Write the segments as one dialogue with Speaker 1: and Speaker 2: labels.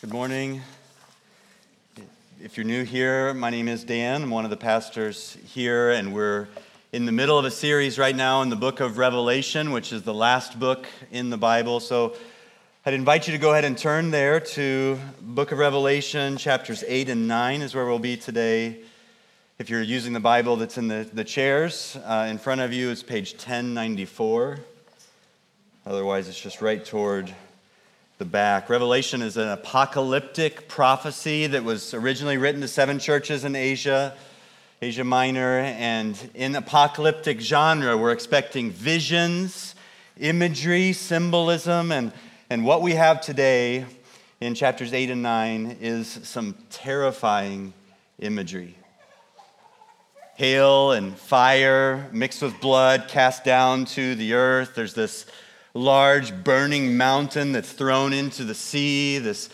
Speaker 1: Good morning. If you're new here, my name is Dan. I'm one of the pastors here, and we're in the middle of a series right now in the book of Revelation, which is the last book in the Bible. So I'd invite you to go ahead and turn there to book of Revelation, chapters 8 and 9 is where we'll be today. If you're using the Bible that's in the, the chairs uh, in front of you, it's page 1094. Otherwise, it's just right toward the back. Revelation is an apocalyptic prophecy that was originally written to seven churches in Asia, Asia Minor, and in apocalyptic genre, we're expecting visions, imagery, symbolism, and, and what we have today in chapters 8 and 9 is some terrifying imagery. Hail and fire mixed with blood cast down to the earth. There's this large burning mountain that's thrown into the sea. This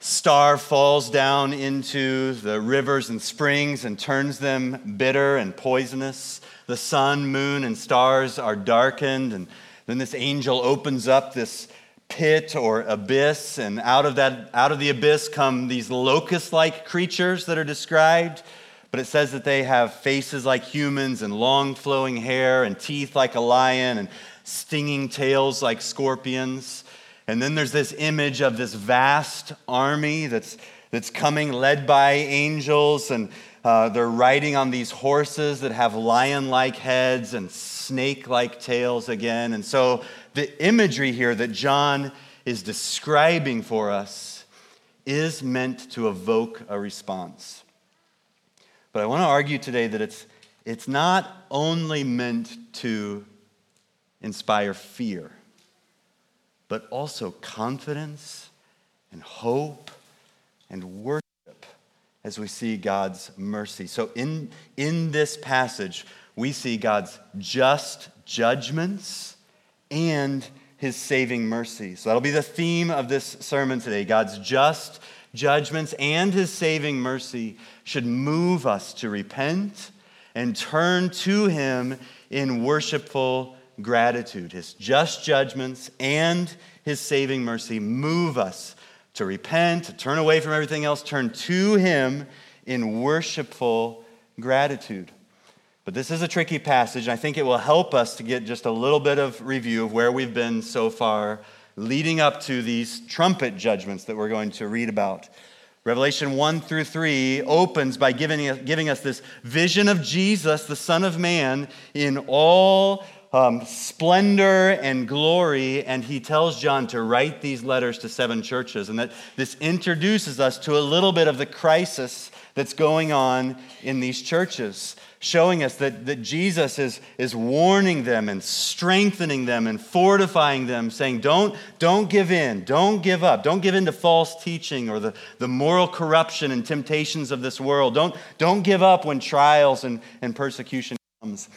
Speaker 1: star falls down into the rivers and springs and turns them bitter and poisonous. The sun, moon, and stars are darkened. And then this angel opens up this pit or abyss, and out of that, out of the abyss come these locust-like creatures that are described. But it says that they have faces like humans and long flowing hair and teeth like a lion and stinging tails like scorpions. And then there's this image of this vast army that's, that's coming, led by angels, and uh, they're riding on these horses that have lion like heads and snake like tails again. And so the imagery here that John is describing for us is meant to evoke a response. But I want to argue today that it's, it's not only meant to inspire fear, but also confidence and hope and worship as we see God's mercy. So, in, in this passage, we see God's just judgments and his saving mercy. So, that'll be the theme of this sermon today God's just judgments and his saving mercy should move us to repent and turn to him in worshipful gratitude. His just judgments and his saving mercy move us to repent, to turn away from everything else, turn to him in worshipful gratitude. But this is a tricky passage, and I think it will help us to get just a little bit of review of where we've been so far, leading up to these trumpet judgments that we're going to read about. Revelation 1 through 3 opens by giving, giving us this vision of Jesus, the Son of Man, in all um, splendor and glory, and he tells John to write these letters to seven churches. And that this introduces us to a little bit of the crisis that's going on in these churches, showing us that, that Jesus is, is warning them and strengthening them and fortifying them, saying, don't, don't give in, don't give up, don't give in to false teaching or the, the moral corruption and temptations of this world. Don't, don't give up when trials and, and persecution comes.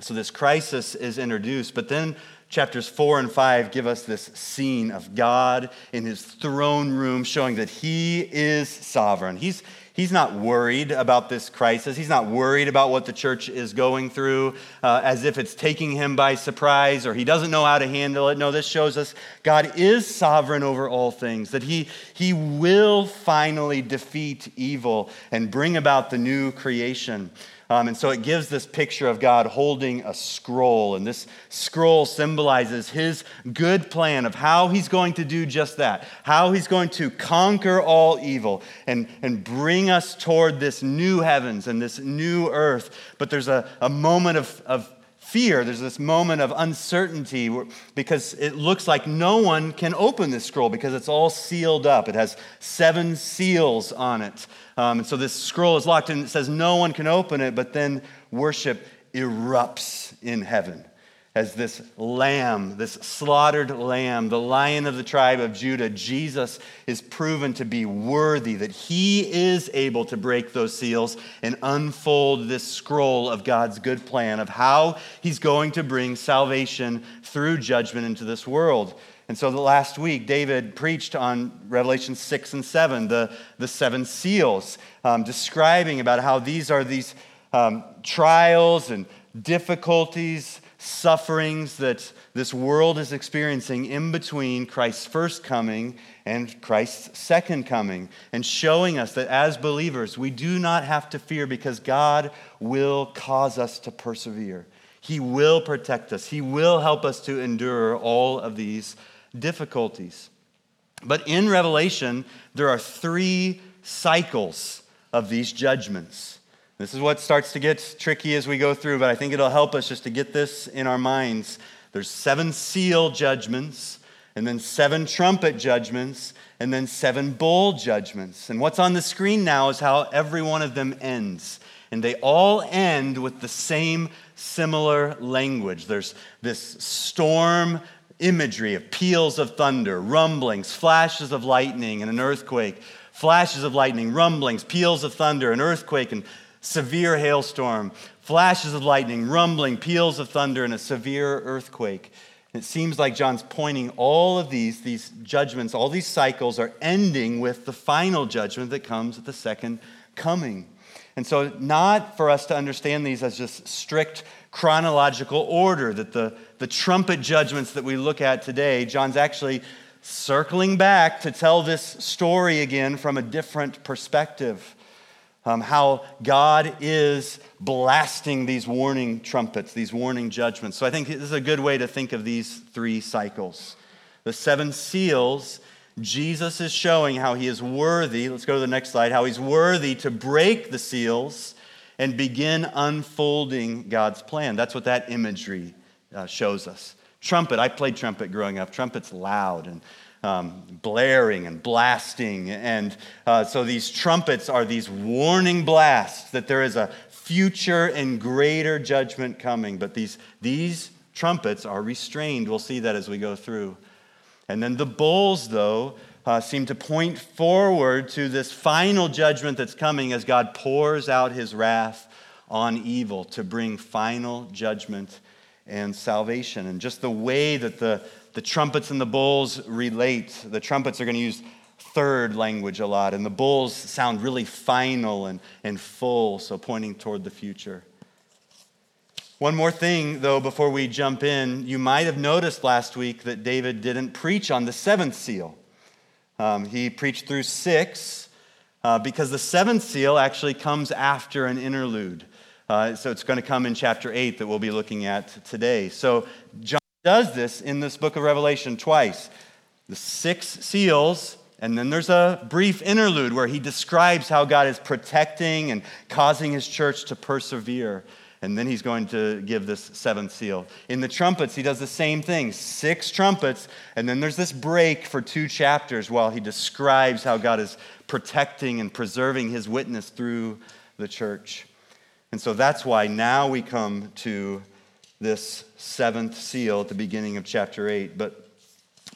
Speaker 1: So this crisis is introduced, but then chapters four and five give us this scene of God in his throne room, showing that he is sovereign. He's, he's not worried about this crisis. He's not worried about what the church is going through uh, as if it's taking him by surprise or he doesn't know how to handle it. No, this shows us God is sovereign over all things, that he, he will finally defeat evil and bring about the new creation. Um, and so it gives this picture of God holding a scroll. And this scroll symbolizes his good plan of how he's going to do just that, how he's going to conquer all evil and, and bring us toward this new heavens and this new earth. But there's a, a moment of, of fear. There's this moment of uncertainty because it looks like no one can open this scroll because it's all sealed up. It has seven seals on it. Um, and so this scroll is locked and it says no one can open it, but then worship erupts in heaven as this lamb, this slaughtered lamb, the lion of the tribe of Judah, Jesus is proven to be worthy, that he is able to break those seals and unfold this scroll of God's good plan of how he's going to bring salvation through judgment into this world. And so the last week, David preached on Revelation 6 and 7, the, the seven seals, um, describing about how these are these um, trials and difficulties sufferings that this world is experiencing in between Christ's first coming and Christ's second coming, and showing us that as believers, we do not have to fear because God will cause us to persevere. He will protect us, He will help us to endure all of these difficulties. But in Revelation, there are three cycles of these judgments. This is what starts to get tricky as we go through, but I think it'll help us just to get this in our minds. There's seven seal judgments, and then seven trumpet judgments, and then seven bowl judgments. And what's on the screen now is how every one of them ends. And they all end with the same similar language. There's this storm imagery of peals of thunder, rumblings, flashes of lightning, and an earthquake. Flashes of lightning, rumblings, peals of thunder, an earthquake, and severe hailstorm. Flashes of lightning, rumbling, peals of thunder, and a severe earthquake. It seems like John's pointing all of these, these judgments, all these cycles are ending with the final judgment that comes at the second coming. And so, not for us to understand these as just strict chronological order, that the, the trumpet judgments that we look at today, John's actually circling back to tell this story again from a different perspective um, how God is blasting these warning trumpets, these warning judgments. So I think this is a good way to think of these three cycles. The seven seals, Jesus is showing how he is worthy, let's go to the next slide, how he's worthy to break the seals and begin unfolding God's plan. That's what that imagery uh, shows us. Trumpet, I played trumpet growing up. Trumpet's loud and um, blaring and blasting. And uh, so these trumpets are these warning blasts that there is a future and greater judgment coming. But these, these trumpets are restrained. We'll see that as we go through. And then the bowls, though, uh, seem to point forward to this final judgment that's coming as God pours out his wrath on evil to bring final judgment and salvation. And just the way that the, the trumpets and the bowls relate. The trumpets are going to use third language a lot, and the bowls sound really final and, and full, so pointing toward the future. One more thing, though, before we jump in, you might have noticed last week that David didn't preach on the seventh seal. Um, he preached through six uh, because the seventh seal actually comes after an interlude. Uh, so it's going to come in chapter 8 that we'll be looking at today. So John does this in this book of Revelation twice. The six seals, and then there's a brief interlude where he describes how God is protecting and causing his church to persevere. And then he's going to give this seventh seal. In the trumpets, he does the same thing six trumpets, and then there's this break for two chapters while he describes how God is protecting and preserving his witness through the church. And so that's why now we come to this seventh seal at the beginning of chapter 8. But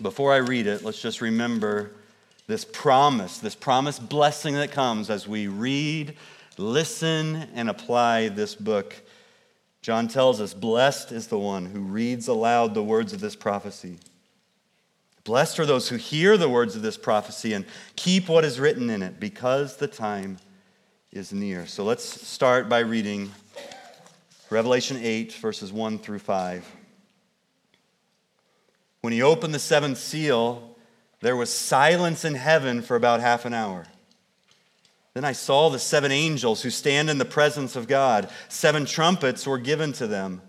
Speaker 1: before I read it, let's just remember this promise, this promised blessing that comes as we read, listen, and apply this book. John tells us, Blessed is the one who reads aloud the words of this prophecy. Blessed are those who hear the words of this prophecy and keep what is written in it, because the time is near. So let's start by reading Revelation 8, verses 1 through 5. When he opened the seventh seal, there was silence in heaven for about half an hour. Then I saw the seven angels who stand in the presence of God. Seven trumpets were given to them.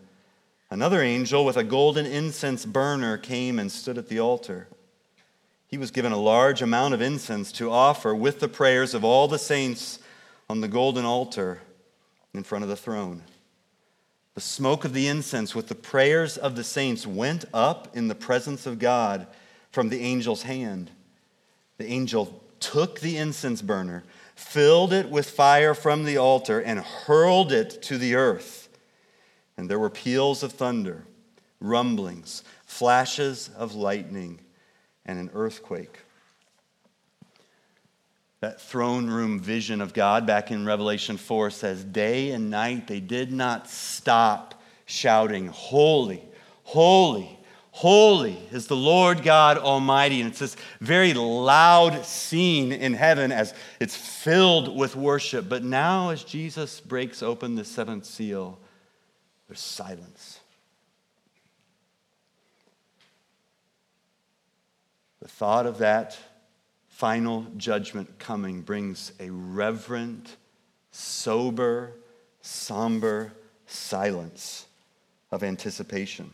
Speaker 1: Another angel with a golden incense burner came and stood at the altar. He was given a large amount of incense to offer with the prayers of all the saints on the golden altar in front of the throne. The smoke of the incense with the prayers of the saints went up in the presence of God from the angel's hand. The angel took the incense burner, filled it with fire from the altar, and hurled it to the earth. And there were peals of thunder, rumblings, flashes of lightning, and an earthquake that throne room vision of God back in Revelation 4 says, Day and night they did not stop shouting, Holy, holy, Holy is the Lord God Almighty. And it's this very loud scene in heaven as it's filled with worship. But now, as Jesus breaks open the seventh seal, there's silence. The thought of that final judgment coming brings a reverent, sober, somber silence of anticipation.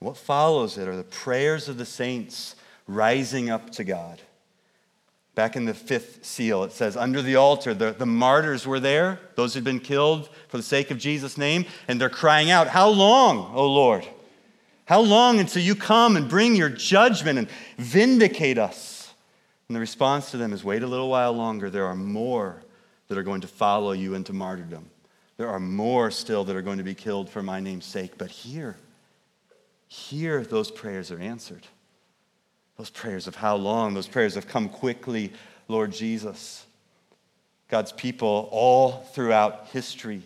Speaker 1: What follows it are the prayers of the saints rising up to God. Back in the fifth seal, it says, Under the altar, the, the martyrs were there, those who'd been killed for the sake of Jesus' name, and they're crying out, How long, O Lord? How long until you come and bring your judgment and vindicate us? And the response to them is, Wait a little while longer. There are more that are going to follow you into martyrdom. There are more still that are going to be killed for my name's sake. But here, here, those prayers are answered. Those prayers of how long, those prayers have come quickly, Lord Jesus. God's people all throughout history.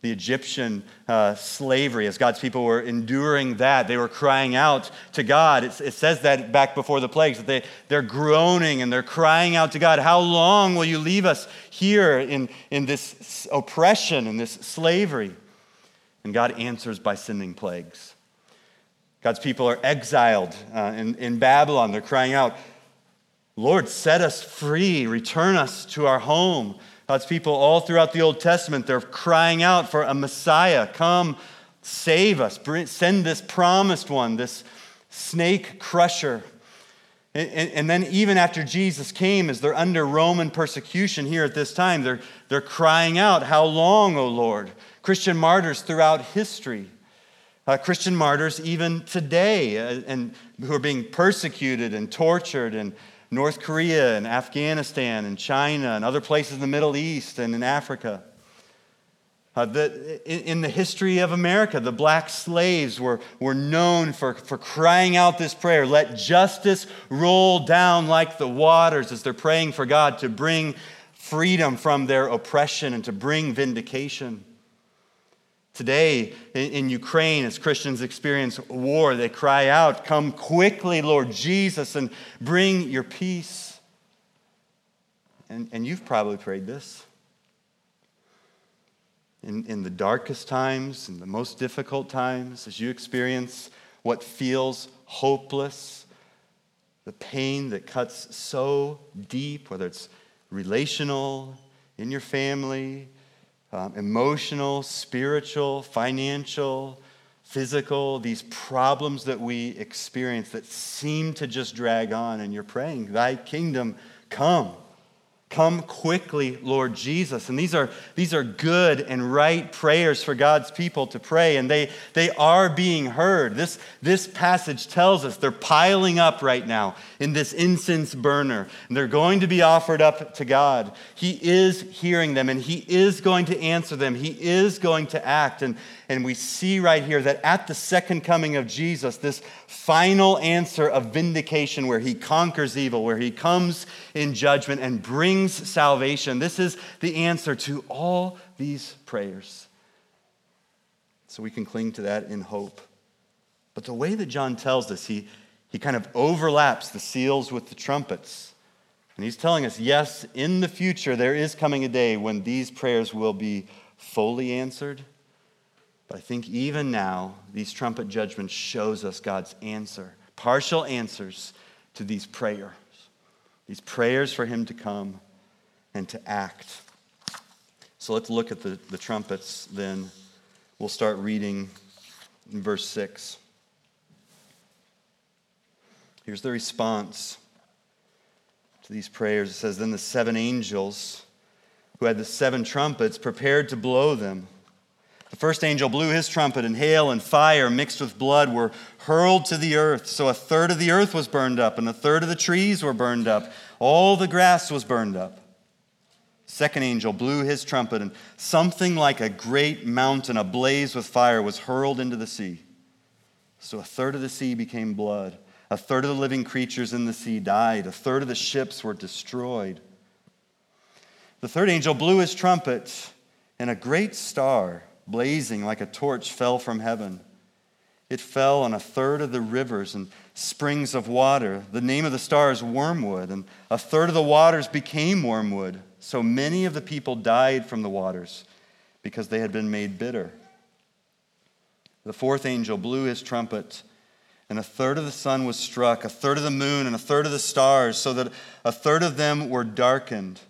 Speaker 1: The Egyptian uh, slavery, as God's people were enduring that, they were crying out to God. It, it says that back before the plagues, that they, they're groaning and they're crying out to God, How long will you leave us here in, in this oppression and this slavery? And God answers by sending plagues. God's people are exiled uh, in, in Babylon. They're crying out, Lord, set us free, return us to our home. God's people all throughout the Old Testament, they're crying out for a Messiah. Come, save us. Send this promised one, this snake crusher. And, and, and, then, even after Jesus came, as they're under Roman persecution here at this time, they're, they're crying out, How long, O Lord? Christian martyrs throughout history uh, Christian martyrs even today, uh, and who are being persecuted and tortured in North Korea and Afghanistan and China and other places in the Middle East and in Africa. Uh, the, in, in, the history of America, the black slaves were, were known for, for crying out this prayer let justice roll down like the waters as they're praying for God to bring freedom from their oppression and to bring vindication. Today in Ukraine, as Christians experience war, they cry out, Come quickly, Lord Jesus, and bring your peace. And, and you've probably prayed this. In, in the darkest times, in the most difficult times, as you experience what feels hopeless, the pain that cuts so deep, whether it's relational, in your family, um, emotional, spiritual, financial, physical, these problems that we experience that seem to just drag on, and you're praying, Thy kingdom come. Come quickly, Lord Jesus. And these are, these are good and right prayers for God's people to pray, and they, they are being heard. This, this passage tells us they're piling up right now in this incense burner, and they're going to be offered up to God. He is hearing them, and He is going to answer them. He is going to act. And, and we see right here that at the second coming of Jesus, this final answer of vindication where he conquers evil, where he comes in judgment and brings salvation. This is the answer to all these prayers. So we can cling to that in hope. But the way that John tells us, he, he kind of overlaps the seals with the trumpets. And he's telling us, yes, in the future, there is coming a day when these prayers will be fully answered but I think even now, these trumpet judgments shows us God's answer, partial answers to these prayers. These prayers for him to come and to act. So let's look at the, the trumpets then. We'll start reading in verse 6. Here's the response to these prayers. It says, Then the seven angels who had the seven trumpets prepared to blow them. The first angel blew his trumpet, and hail and fire mixed with blood were hurled to the earth. So a third of the earth was burned up, and a third of the trees were burned up. All the grass was burned up. Second angel blew his trumpet, and something like a great mountain ablaze with fire was hurled into the sea. So a third of the sea became blood. A third of the living creatures in the sea died. A third of the ships were destroyed. The third angel blew his trumpet, and a great star blazing like a torch, fell from heaven. It fell on a third of the rivers and springs of water. The name of the star is wormwood, and a third of the waters became wormwood. So many of the people died from the waters because they had been made bitter. The fourth angel blew his trumpet, and a third of the sun was struck, a third of the moon, and a third of the stars, so that a third of them were darkened.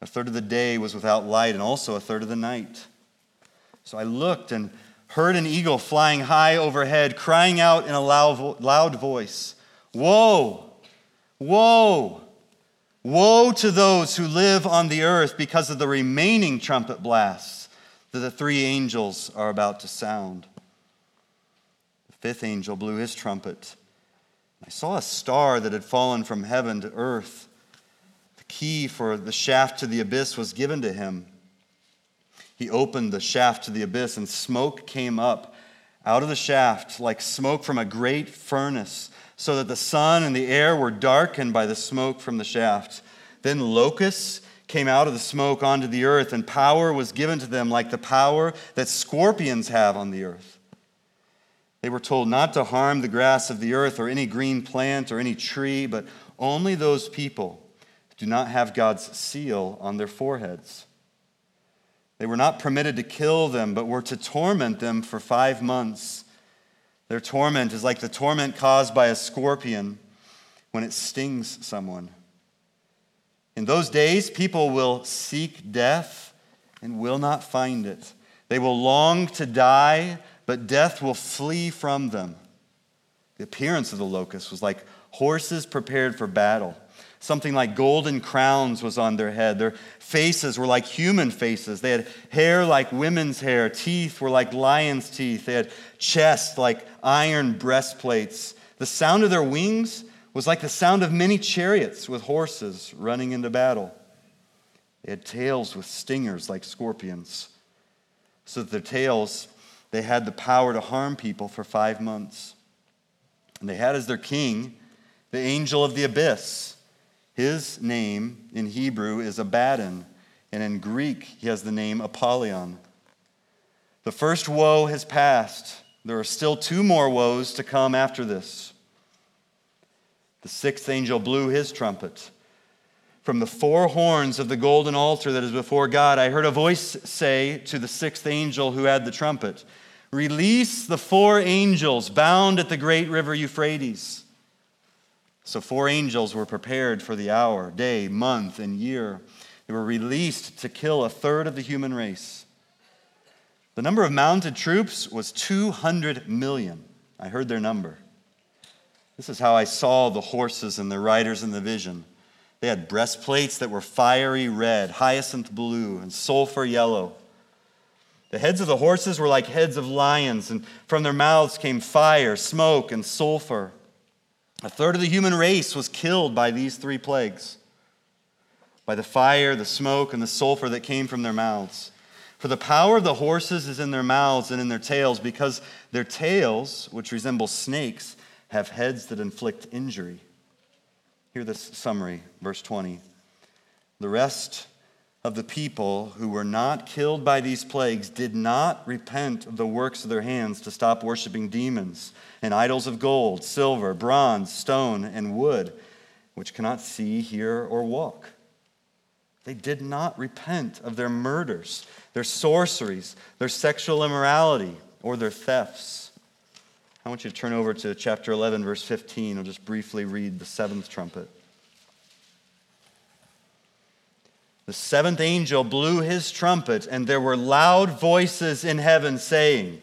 Speaker 1: A third of the day was without light, and also a third of the night. So I looked and heard an eagle flying high overhead, crying out in a loud, loud voice Woe! Woe! Woe to those who live on the earth because of the remaining trumpet blasts that the three angels are about to sound The fifth angel blew his trumpet. I saw a star that had fallen from heaven to earth. The key for the shaft to the abyss was given to him. He opened the shaft to the abyss, and smoke came up out of the shaft like smoke from a great furnace, so that the sun and the air were darkened by the smoke from the shaft. Then locusts came out of the smoke onto the earth, and power was given to them like the power that scorpions have on the earth. They were told not to harm the grass of the earth or any green plant or any tree, but only those people do not have God's seal on their foreheads. They were not permitted to kill them, but were to torment them for five months. Their torment is like the torment caused by a scorpion when it stings someone. In those days, people will seek death and will not find it. They will long to die but death will flee from them. The appearance of the locusts was like horses prepared for battle. Something like golden crowns was on their head. Their faces were like human faces. They had hair like women's hair. Teeth were like lion's teeth. They had chests like iron breastplates. The sound of their wings was like the sound of many chariots with horses running into battle. They had tails with stingers like scorpions, so that their tails they had the power to harm people for five months. And they had as their king the angel of the abyss. His name in Hebrew is Abaddon, and in Greek he has the name Apollyon. The first woe has passed. There are still two more woes to come after this. The sixth angel blew his trumpet. From the four horns of the golden altar that is before God, I heard a voice say to the sixth angel who had the trumpet, Release the four angels bound at the great river Euphrates. So, four angels were prepared for the hour, day, month, and year. They were released to kill a third of the human race. The number of mounted troops was 200 million. I heard their number. This is how I saw the horses and the riders in the vision. They had breastplates that were fiery red, hyacinth blue, and sulfur yellow. The heads of the horses were like heads of lions, and from their mouths came fire, smoke, and sulfur. A third of the human race was killed by these three plagues by the fire, the smoke, and the sulfur that came from their mouths. For the power of the horses is in their mouths and in their tails, because their tails, which resemble snakes, have heads that inflict injury. Hear this summary, verse 20. The rest of the people who were not killed by these plagues did not repent of the works of their hands to stop worshiping demons and idols of gold, silver, bronze, stone, and wood, which cannot see, hear, or walk. They did not repent of their murders, their sorceries, their sexual immorality, or their thefts. I want you to turn over to chapter 11, verse 15. I'll just briefly read the seventh trumpet. The seventh angel blew his trumpet, and there were loud voices in heaven saying,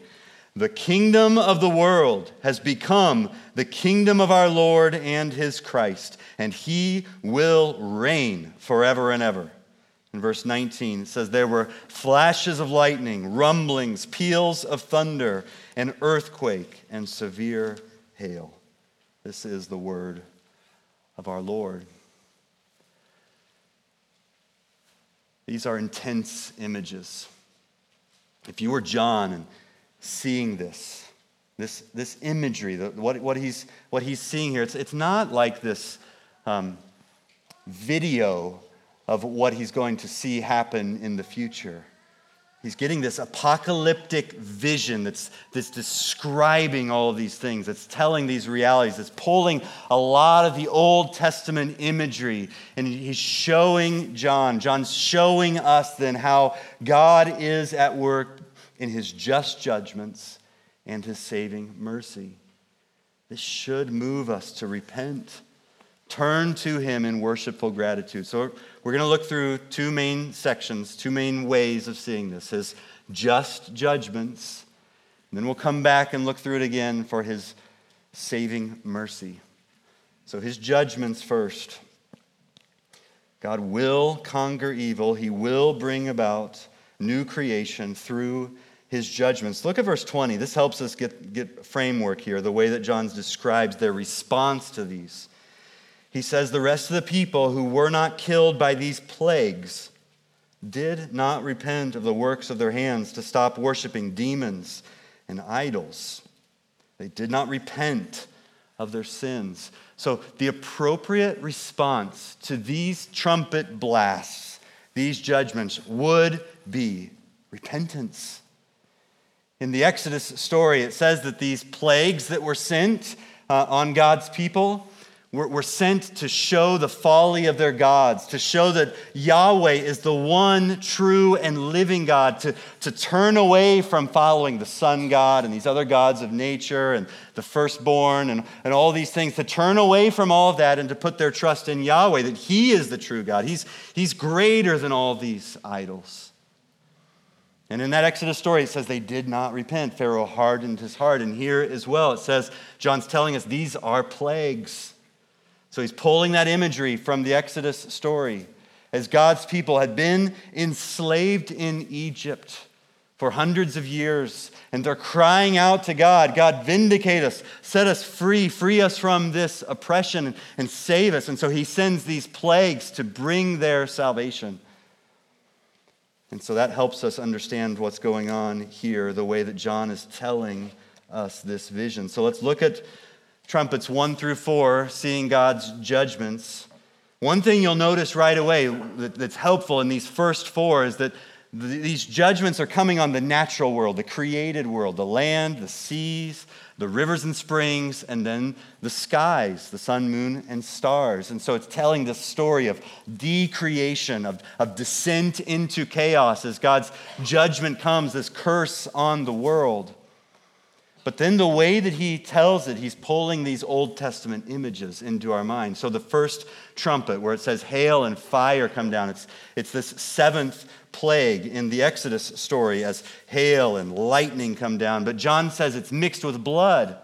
Speaker 1: The kingdom of the world has become the kingdom of our Lord and his Christ, and he will reign forever and ever. In verse 19, it says, There were flashes of lightning, rumblings, peals of thunder, an earthquake, and severe hail. This is the word of our Lord. These are intense images. If you were John and seeing this, this, this imagery, the, what, what, he's, what he's seeing here, it's, it's not like this um, video of what he's going to see happen in the future. He's getting this apocalyptic vision that's, that's describing all of these things, that's telling these realities, that's pulling a lot of the Old Testament imagery. And he's showing John, John's showing us then how God is at work in his just judgments and his saving mercy. This should move us to repent. Turn to Him in worshipful gratitude. So, we're going to look through two main sections, two main ways of seeing this His just judgments, and then we'll come back and look through it again for His saving mercy. So, His judgments first. God will conquer evil, He will bring about new creation through his judgments. Look at verse 20. This helps us get, get framework here, the way that John describes their response to these. He says, The rest of the people who were not killed by these plagues did not repent of the works of their hands to stop worshiping demons and idols. They did not repent of their sins. So, the appropriate response to these trumpet blasts, these judgments, would be repentance. In the Exodus story, it says that these plagues that were sent uh, on God's people were, sent to show the folly of their gods, to show that Yahweh is the one true and living God, to, to turn away from following the sun god and these other gods of nature and the firstborn and, and all these things, to turn away from all of that and to put their trust in Yahweh, that He is the true God. He's, he's greater than all these idols. And in that Exodus story, it says they did not repent. Pharaoh hardened his heart. And here as well, it says, John's telling us these are plagues. So he's pulling that imagery from the Exodus story. As God's people had been enslaved in Egypt for hundreds of years, and they're crying out to God God, vindicate us, set us free, free us from this oppression, and save us. And so he sends these plagues to bring their salvation. And so that helps us understand what's going on here, the way that John is telling us this vision. So let's look at trumpets one through four, seeing God's judgments. One thing you'll notice right away that's helpful in these first four is that these judgments are coming on the natural world, the created world, the land, the seas, the rivers and springs, and then the skies, the sun, moon, and stars. And so it's telling the story of decreation, of, of descent into chaos as God's judgment comes, this curse on the world. But then the way that he tells it, he's pulling these Old Testament images into our mind. So the first trumpet, where it says hail and fire come down, it's, it's this seventh plague in the Exodus story as hail and lightning come down, but John says it's mixed with blood.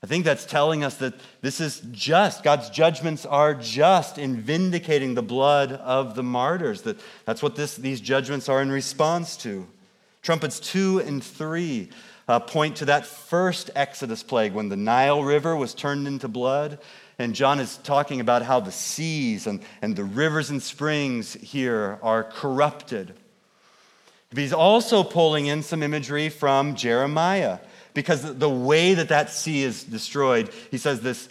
Speaker 1: I think that's telling us that this is just. God's judgments are just in vindicating the blood of the martyrs. That, that's what this, these judgments are in response to. Trumpets two and three uh, point to that first Exodus plague when the Nile River was turned into blood. And John is talking about how the seas and, and the rivers and springs here are corrupted. He's also pulling in some imagery from Jeremiah because the way that that sea is destroyed, he says this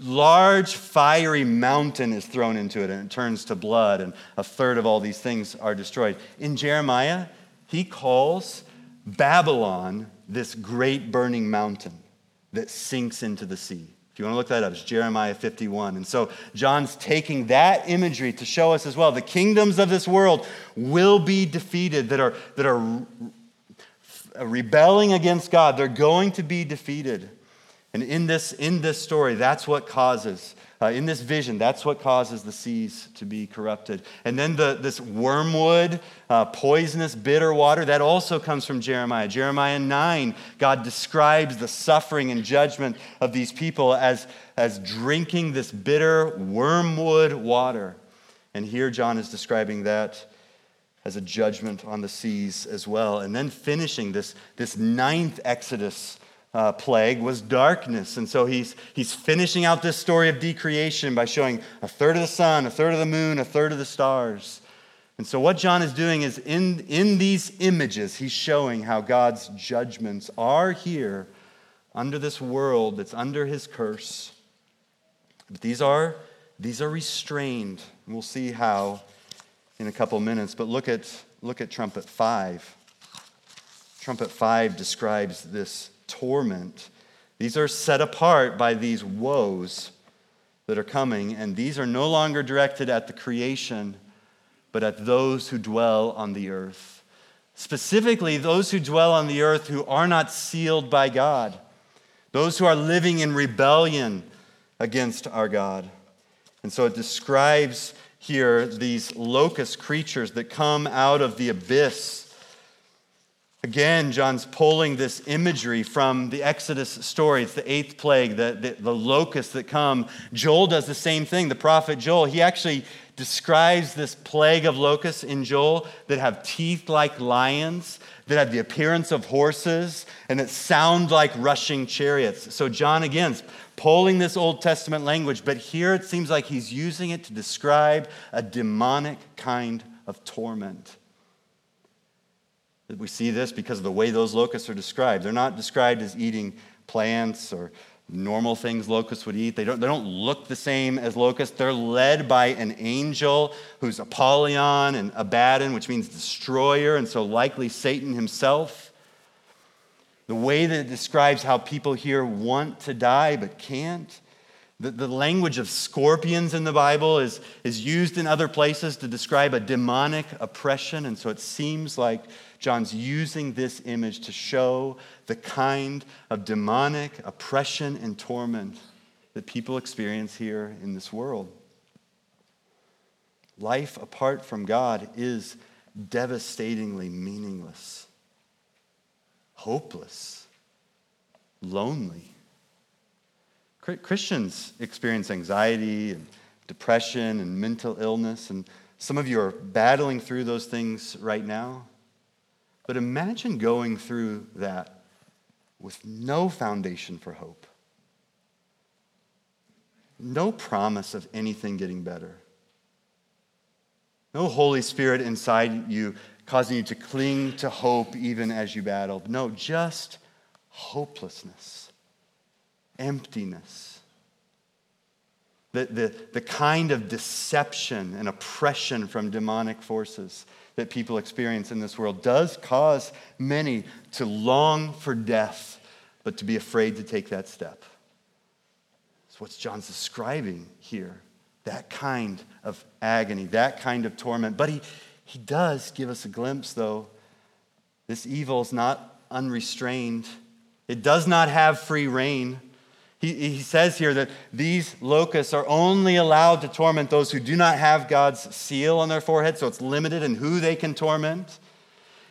Speaker 1: large fiery mountain is thrown into it and it turns to blood, and a third of all these things are destroyed. In Jeremiah, he calls Babylon this great burning mountain that sinks into the sea. If you want to look that up, it's Jeremiah 51. And so John's taking that imagery to show us as well the kingdoms of this world will be defeated that are, that are rebelling against God. They're going to be defeated. And in this, in this story, that's what causes uh, in this vision, that's what causes the seas to be corrupted. And then the, this wormwood, uh, poisonous, bitter water, that also comes from Jeremiah. Jeremiah 9, God describes the suffering and judgment of these people as, as drinking this bitter wormwood water. And here John is describing that as a judgment on the seas as well. And then finishing this, this ninth Exodus uh, plague was darkness. And so he's, he's finishing out this story of decreation by showing a third of the sun, a third of the moon, a third of the stars. And so, what John is doing is in, in these images, he's showing how God's judgments are here under this world that's under his curse. But these are, these are restrained. We'll see how in a couple minutes. But look at, look at trumpet five. Trumpet five describes this torment. These are set apart by these woes that are coming, and these are no longer directed at the creation, but at those who dwell on the earth. Specifically, those who dwell on the earth who are not sealed by God. those who are living in rebellion against our God. And so it describes here these locust creatures that come out of the abyss Again, John's pulling this imagery from the Exodus story. It's the eighth plague, the, the, the, locusts that come. Joel does the same thing. The prophet Joel, he actually describes this plague of locusts in Joel that have teeth like lions, that have the appearance of horses, and that sound like rushing chariots. So, John again pulling this Old Testament language, but here it seems like he's using it to describe a demonic kind of torment. We see this because of the way those locusts are described. They're not described as eating plants or normal things locusts would eat. They don't, they don't look the same as locusts. They're led by an angel who's Apollyon and Abaddon, which means destroyer, and so likely Satan himself. The way that it describes how people here want to die but can't. The, the language of scorpions in the Bible is, is used in other places to describe a demonic oppression, and so it seems like John's using this image to show the kind of demonic oppression and torment that people experience here in this world. Life apart from God is devastatingly meaningless, hopeless, lonely. Christians experience anxiety and depression and mental illness, and some of you are battling through those things right now. But imagine going through that with no foundation for hope, no promise of anything getting better, no Holy Spirit inside you causing you to cling to hope even as you battled. No, just hopelessness, emptiness. The, the, the kind of deception and oppression from demonic forces that people experience in this world does cause many to long for death, but to be afraid to take that step. That's what John's describing here that kind of agony, that kind of torment. But he, he does give us a glimpse, though. This evil is not unrestrained, it does not have free rein. He, he says here that these locusts are only allowed to torment those who do not have God's seal on their forehead, so it's limited in who they can torment.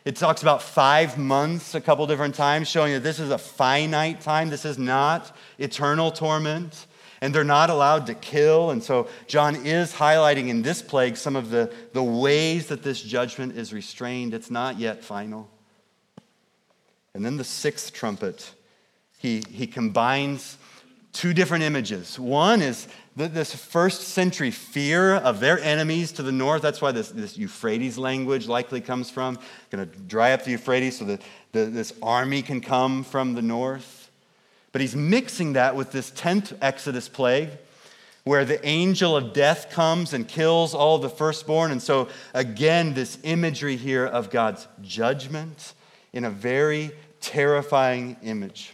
Speaker 1: It talks about five months a couple different times, showing that this is a finite time. This is not eternal torment. And they're not allowed to kill. And so John is highlighting in this plague some of the, the ways that this judgment is restrained. It's not yet final. And then the sixth trumpet, he, he combines two different images. One is this first century fear of their enemies to the north. That's why this, this Euphrates language likely comes from. Going to dry up the Euphrates so that the, this army can come from the north. But he's mixing that with this 10th Exodus plague, where the angel of death comes and kills all the firstborn. And so, again, this imagery here of God's judgment in a very terrifying image.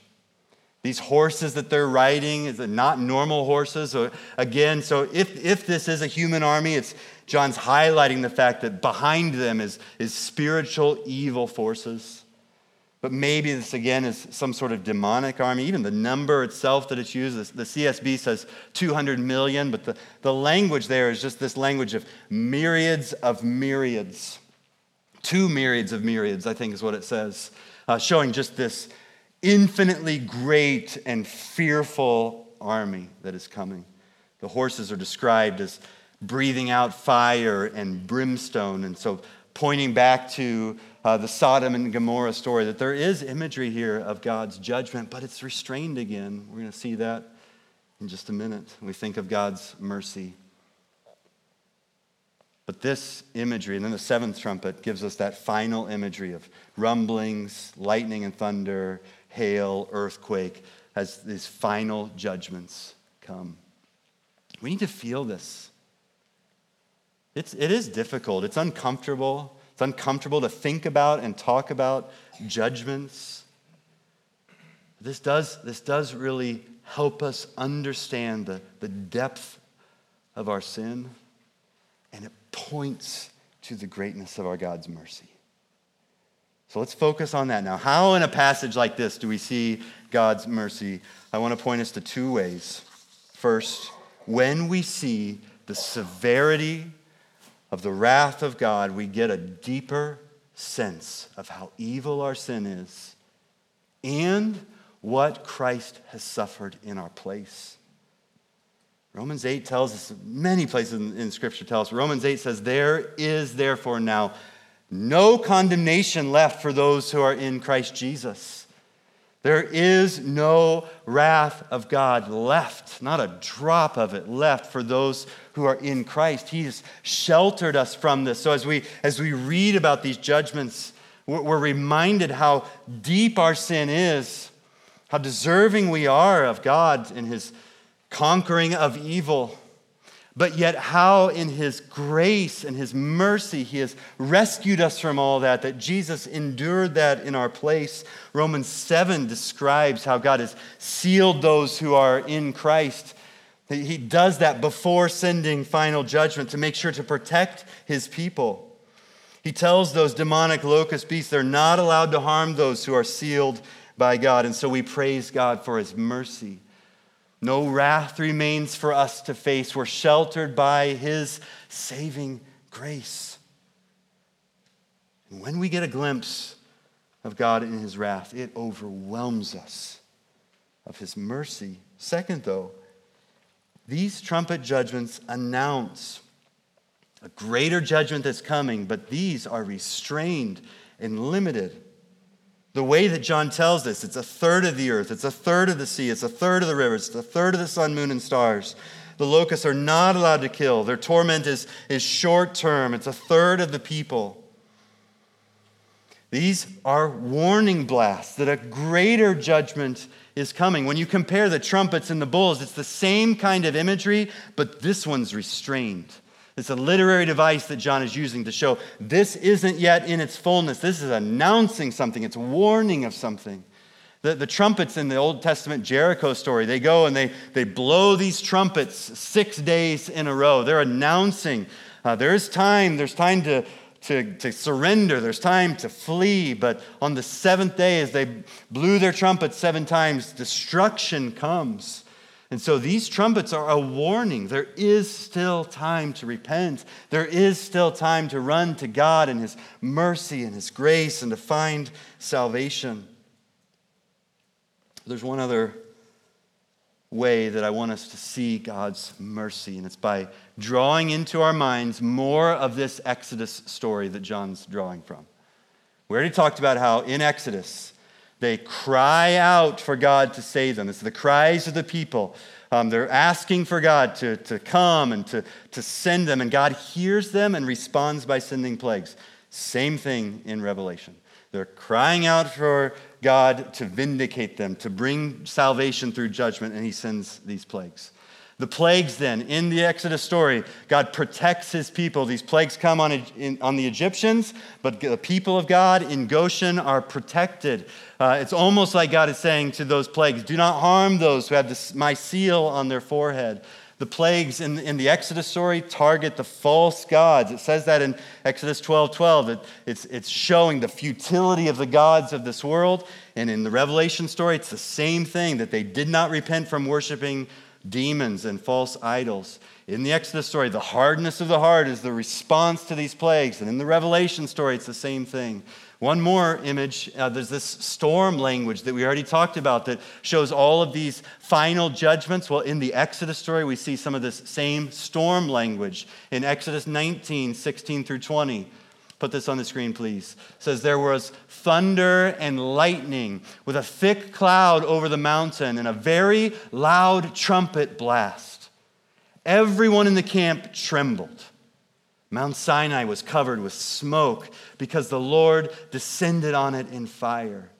Speaker 1: These horses that they're riding is not normal horses. So again, so if, if this is a human army, it's John's highlighting the fact that behind them is, is spiritual evil forces. But maybe this again is some sort of demonic army. Even the number itself that it's used, the CSB says 200 million, but the, the language there is just this language of myriads of myriads. Two myriads of myriads, I think is what it says, uh, showing just this infinitely great and fearful army that is coming. The horses are described as breathing out fire and brimstone, and so pointing back to uh, the Sodom and Gomorrah story, that there is imagery here of God's judgment, but it's restrained again. We're going to see that in just a minute. We think of God's mercy. But this imagery, and then the seventh trumpet, gives us that final imagery of rumblings, lightning and thunder, hail, earthquake, as these final judgments come. We need to feel this. It's, it is difficult, it's uncomfortable. It's uncomfortable to think about and talk about judgments. This does, this does really help us understand the, the depth of our sin, and it points to the greatness of our God's mercy. So let's focus on that now. How, in a passage like this, do we see God's mercy? I want to point us to two ways. First, when we see the severity of the wrath of God, we get a deeper sense of how evil our sin is and what Christ has suffered in our place. Romans 8 tells us, many places in, Scripture tell us, Romans 8 says, There is therefore now no condemnation left for those who are in Christ Jesus. There is no wrath of God left, not a drop of it left for those who are in Christ. He has sheltered us from this. So as we, as we read about these judgments, we're, reminded how deep our sin is, how deserving we are of God and His conquering of evil but yet how in his grace and his mercy he has rescued us from all that, that Jesus endured that in our place. Romans 7 describes how God has sealed those who are in Christ. He does that before sending final judgment to make sure to protect his people. He tells those demonic locust beasts they're not allowed to harm those who are sealed by God. And so we praise God for his mercy no wrath remains for us to face. We're sheltered by His saving grace. And when we get a glimpse of God in His wrath, it overwhelms us of His mercy. Second, though, these trumpet judgments announce a greater judgment that's coming, but these are restrained and limited the way that John tells this, it's a third of the earth, it's a third of the sea, it's a third of the rivers, it's a third of the sun, moon, and stars. The locusts are not allowed to kill. Their torment is, is short term, it's a third of the people. These are warning blasts that a greater judgment is coming. When you compare the trumpets and the bowls, it's the same kind of imagery, but this one's restrained. It's a literary device that John is using to show this isn't yet in its fullness. This is announcing something, it's warning of something. The, the trumpets in the Old Testament Jericho story, they go and they, they blow these trumpets six days in a row. They're announcing uh, there's time, there's time to, to, to surrender, there's time to flee. But on the seventh day, as they blew their trumpets seven times, destruction comes. And so these trumpets are a warning. There is still time to repent. There is still time to run to God and His mercy and His grace and to find salvation. There's one other way that I want us to see God's mercy, and it's by drawing into our minds more of this Exodus story that John's drawing from. We already talked about how in Exodus, they cry out for God to save them. It's the cries of the people. Um, they're asking for God to, to come and to, to send them, and God hears them and responds by sending plagues. Same thing in Revelation. They're crying out for God to vindicate them, to bring salvation through judgment, and He sends these plagues. The plagues, then, in the Exodus story, God protects his people. These plagues come on, in, on the Egyptians, but the people of God in Goshen are protected. Uh, it's almost like God is saying to those plagues, Do not harm those who have this, my seal on their forehead. The plagues in, in the Exodus story target the false gods. It says that in Exodus 12 12. That it's, it's showing the futility of the gods of this world. And in the Revelation story, it's the same thing that they did not repent from worshiping demons and false idols. In the Exodus story, the hardness of the heart is the response to these plagues. And in the Revelation story, it's the same thing. One more image uh, there's this storm language that we already talked about that shows all of these final judgments. Well, in the Exodus story, we see some of this same storm language in Exodus 19 16 through 20. Put this on the screen, please. It says, There was thunder and lightning with a thick cloud over the mountain and a very loud trumpet blast. Everyone in the camp trembled. Mount Sinai was covered with smoke because the Lord descended on it in fire.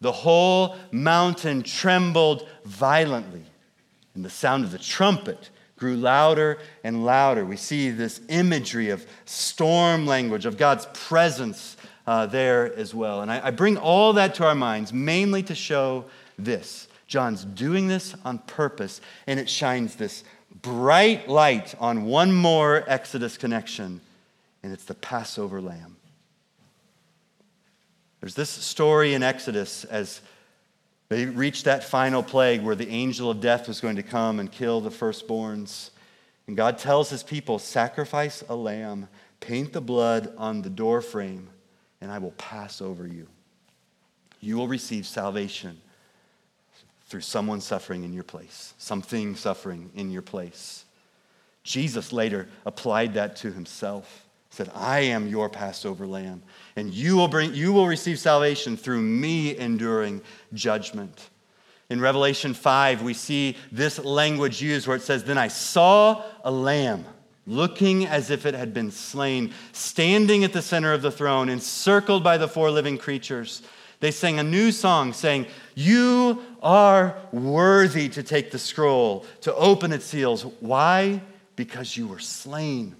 Speaker 1: The whole mountain trembled violently, and the sound of the trumpet grew louder and louder. We see this imagery of storm language, of God's presence uh, there as well. And I, I bring all that to our minds mainly to show this. John's doing this on purpose, and it shines this bright light on one more Exodus connection, and it's the Passover lamb. There's this story in Exodus as they reached that final plague where the angel of death was going to come and kill the firstborns. And God tells his people, Sacrifice a lamb, paint the blood on the doorframe, and I will pass over you. You will receive salvation through someone suffering in your place, something suffering in your place. Jesus later applied that to himself. Said, I am your Passover lamb, and you will, bring, you will receive salvation through me enduring judgment. In Revelation 5, we see this language used where it says, Then I saw a lamb looking as if it had been slain, standing at the center of the throne, encircled by the four living creatures. They sang a new song saying, You are worthy to take the scroll, to open its seals. Why? Because you were slain,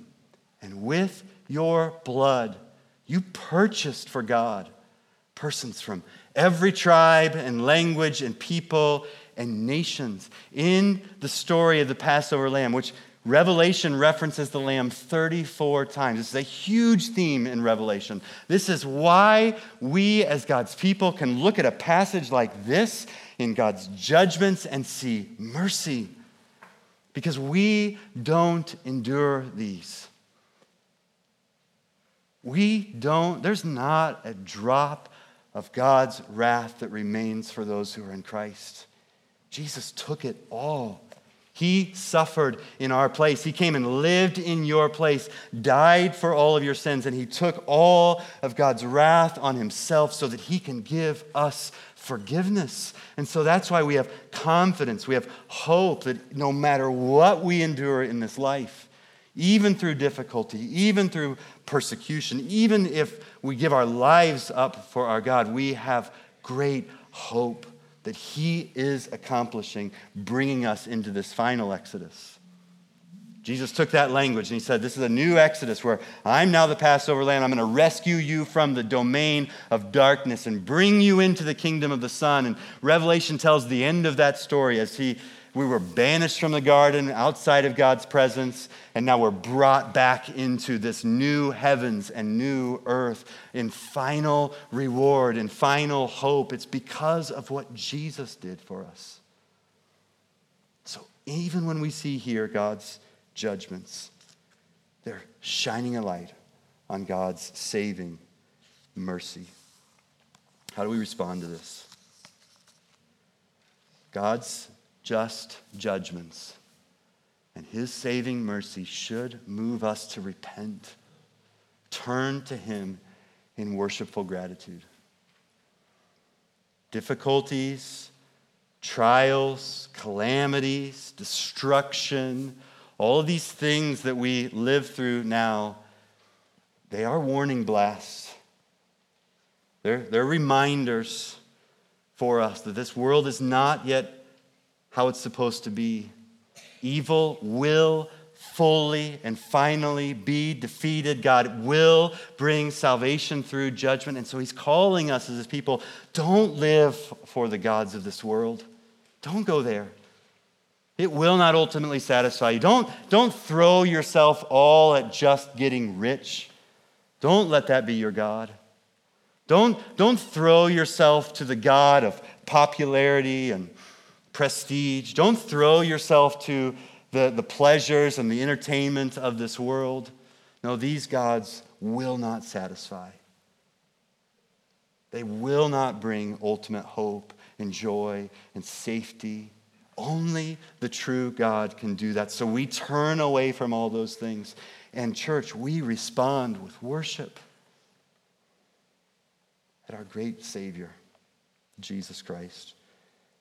Speaker 1: and with your blood you purchased for God persons from every tribe and language and people and nations. In the story of the Passover lamb, which Revelation references the Lamb 34 times. This is a huge theme in Revelation. This is why we, as God's people, can look at a passage like this in God's judgments and see mercy. Because we don't endure these. We don't, there's not a drop of God's wrath that remains for those who are in Christ. Jesus took it all. He suffered in our place. He came and lived in your place, died for all of your sins, and He took all of God's wrath on Himself so that He can give us forgiveness. And so that's why we have confidence, we have hope that no matter what we endure in this life, even through difficulty, even through persecution, even if we give our lives up for our God, we have great hope that He is accomplishing, bringing us into this final Exodus. Jesus took that language and he said, This is a new Exodus where I'm now the Passover lamb. I'm going to rescue you from the domain of darkness and bring you into the kingdom of the Son. And Revelation tells the end of that story as he we were banished from the garden outside of God's presence, and now we're brought back into this new heavens and new earth in final reward and final hope. It's because of what Jesus did for us. So even when we see here God's judgments, they're shining a light on God's saving mercy. How do we respond to this? God's just judgments and his saving mercy should move us to repent, turn to him in worshipful gratitude. Difficulties, trials, calamities, destruction, all of these things that we live through now, they are warning blasts. They're, they're reminders for us that this world is not yet how it's supposed to be. Evil will fully and finally be defeated. God will bring salvation through judgment. And so he's calling us as his people don't live for the gods of this world. Don't go there. It will not ultimately satisfy you. Don't, don't throw yourself all at just getting rich. Don't let that be your God. Don't, don't throw yourself to the God of popularity and prestige. Don't throw yourself to the, the pleasures and the entertainment of this world. No, these gods will not satisfy. They will not bring ultimate hope and joy and safety. Only the true God can do that. So we turn away from all those things. And, church, we respond with worship at our great Savior, Jesus Christ.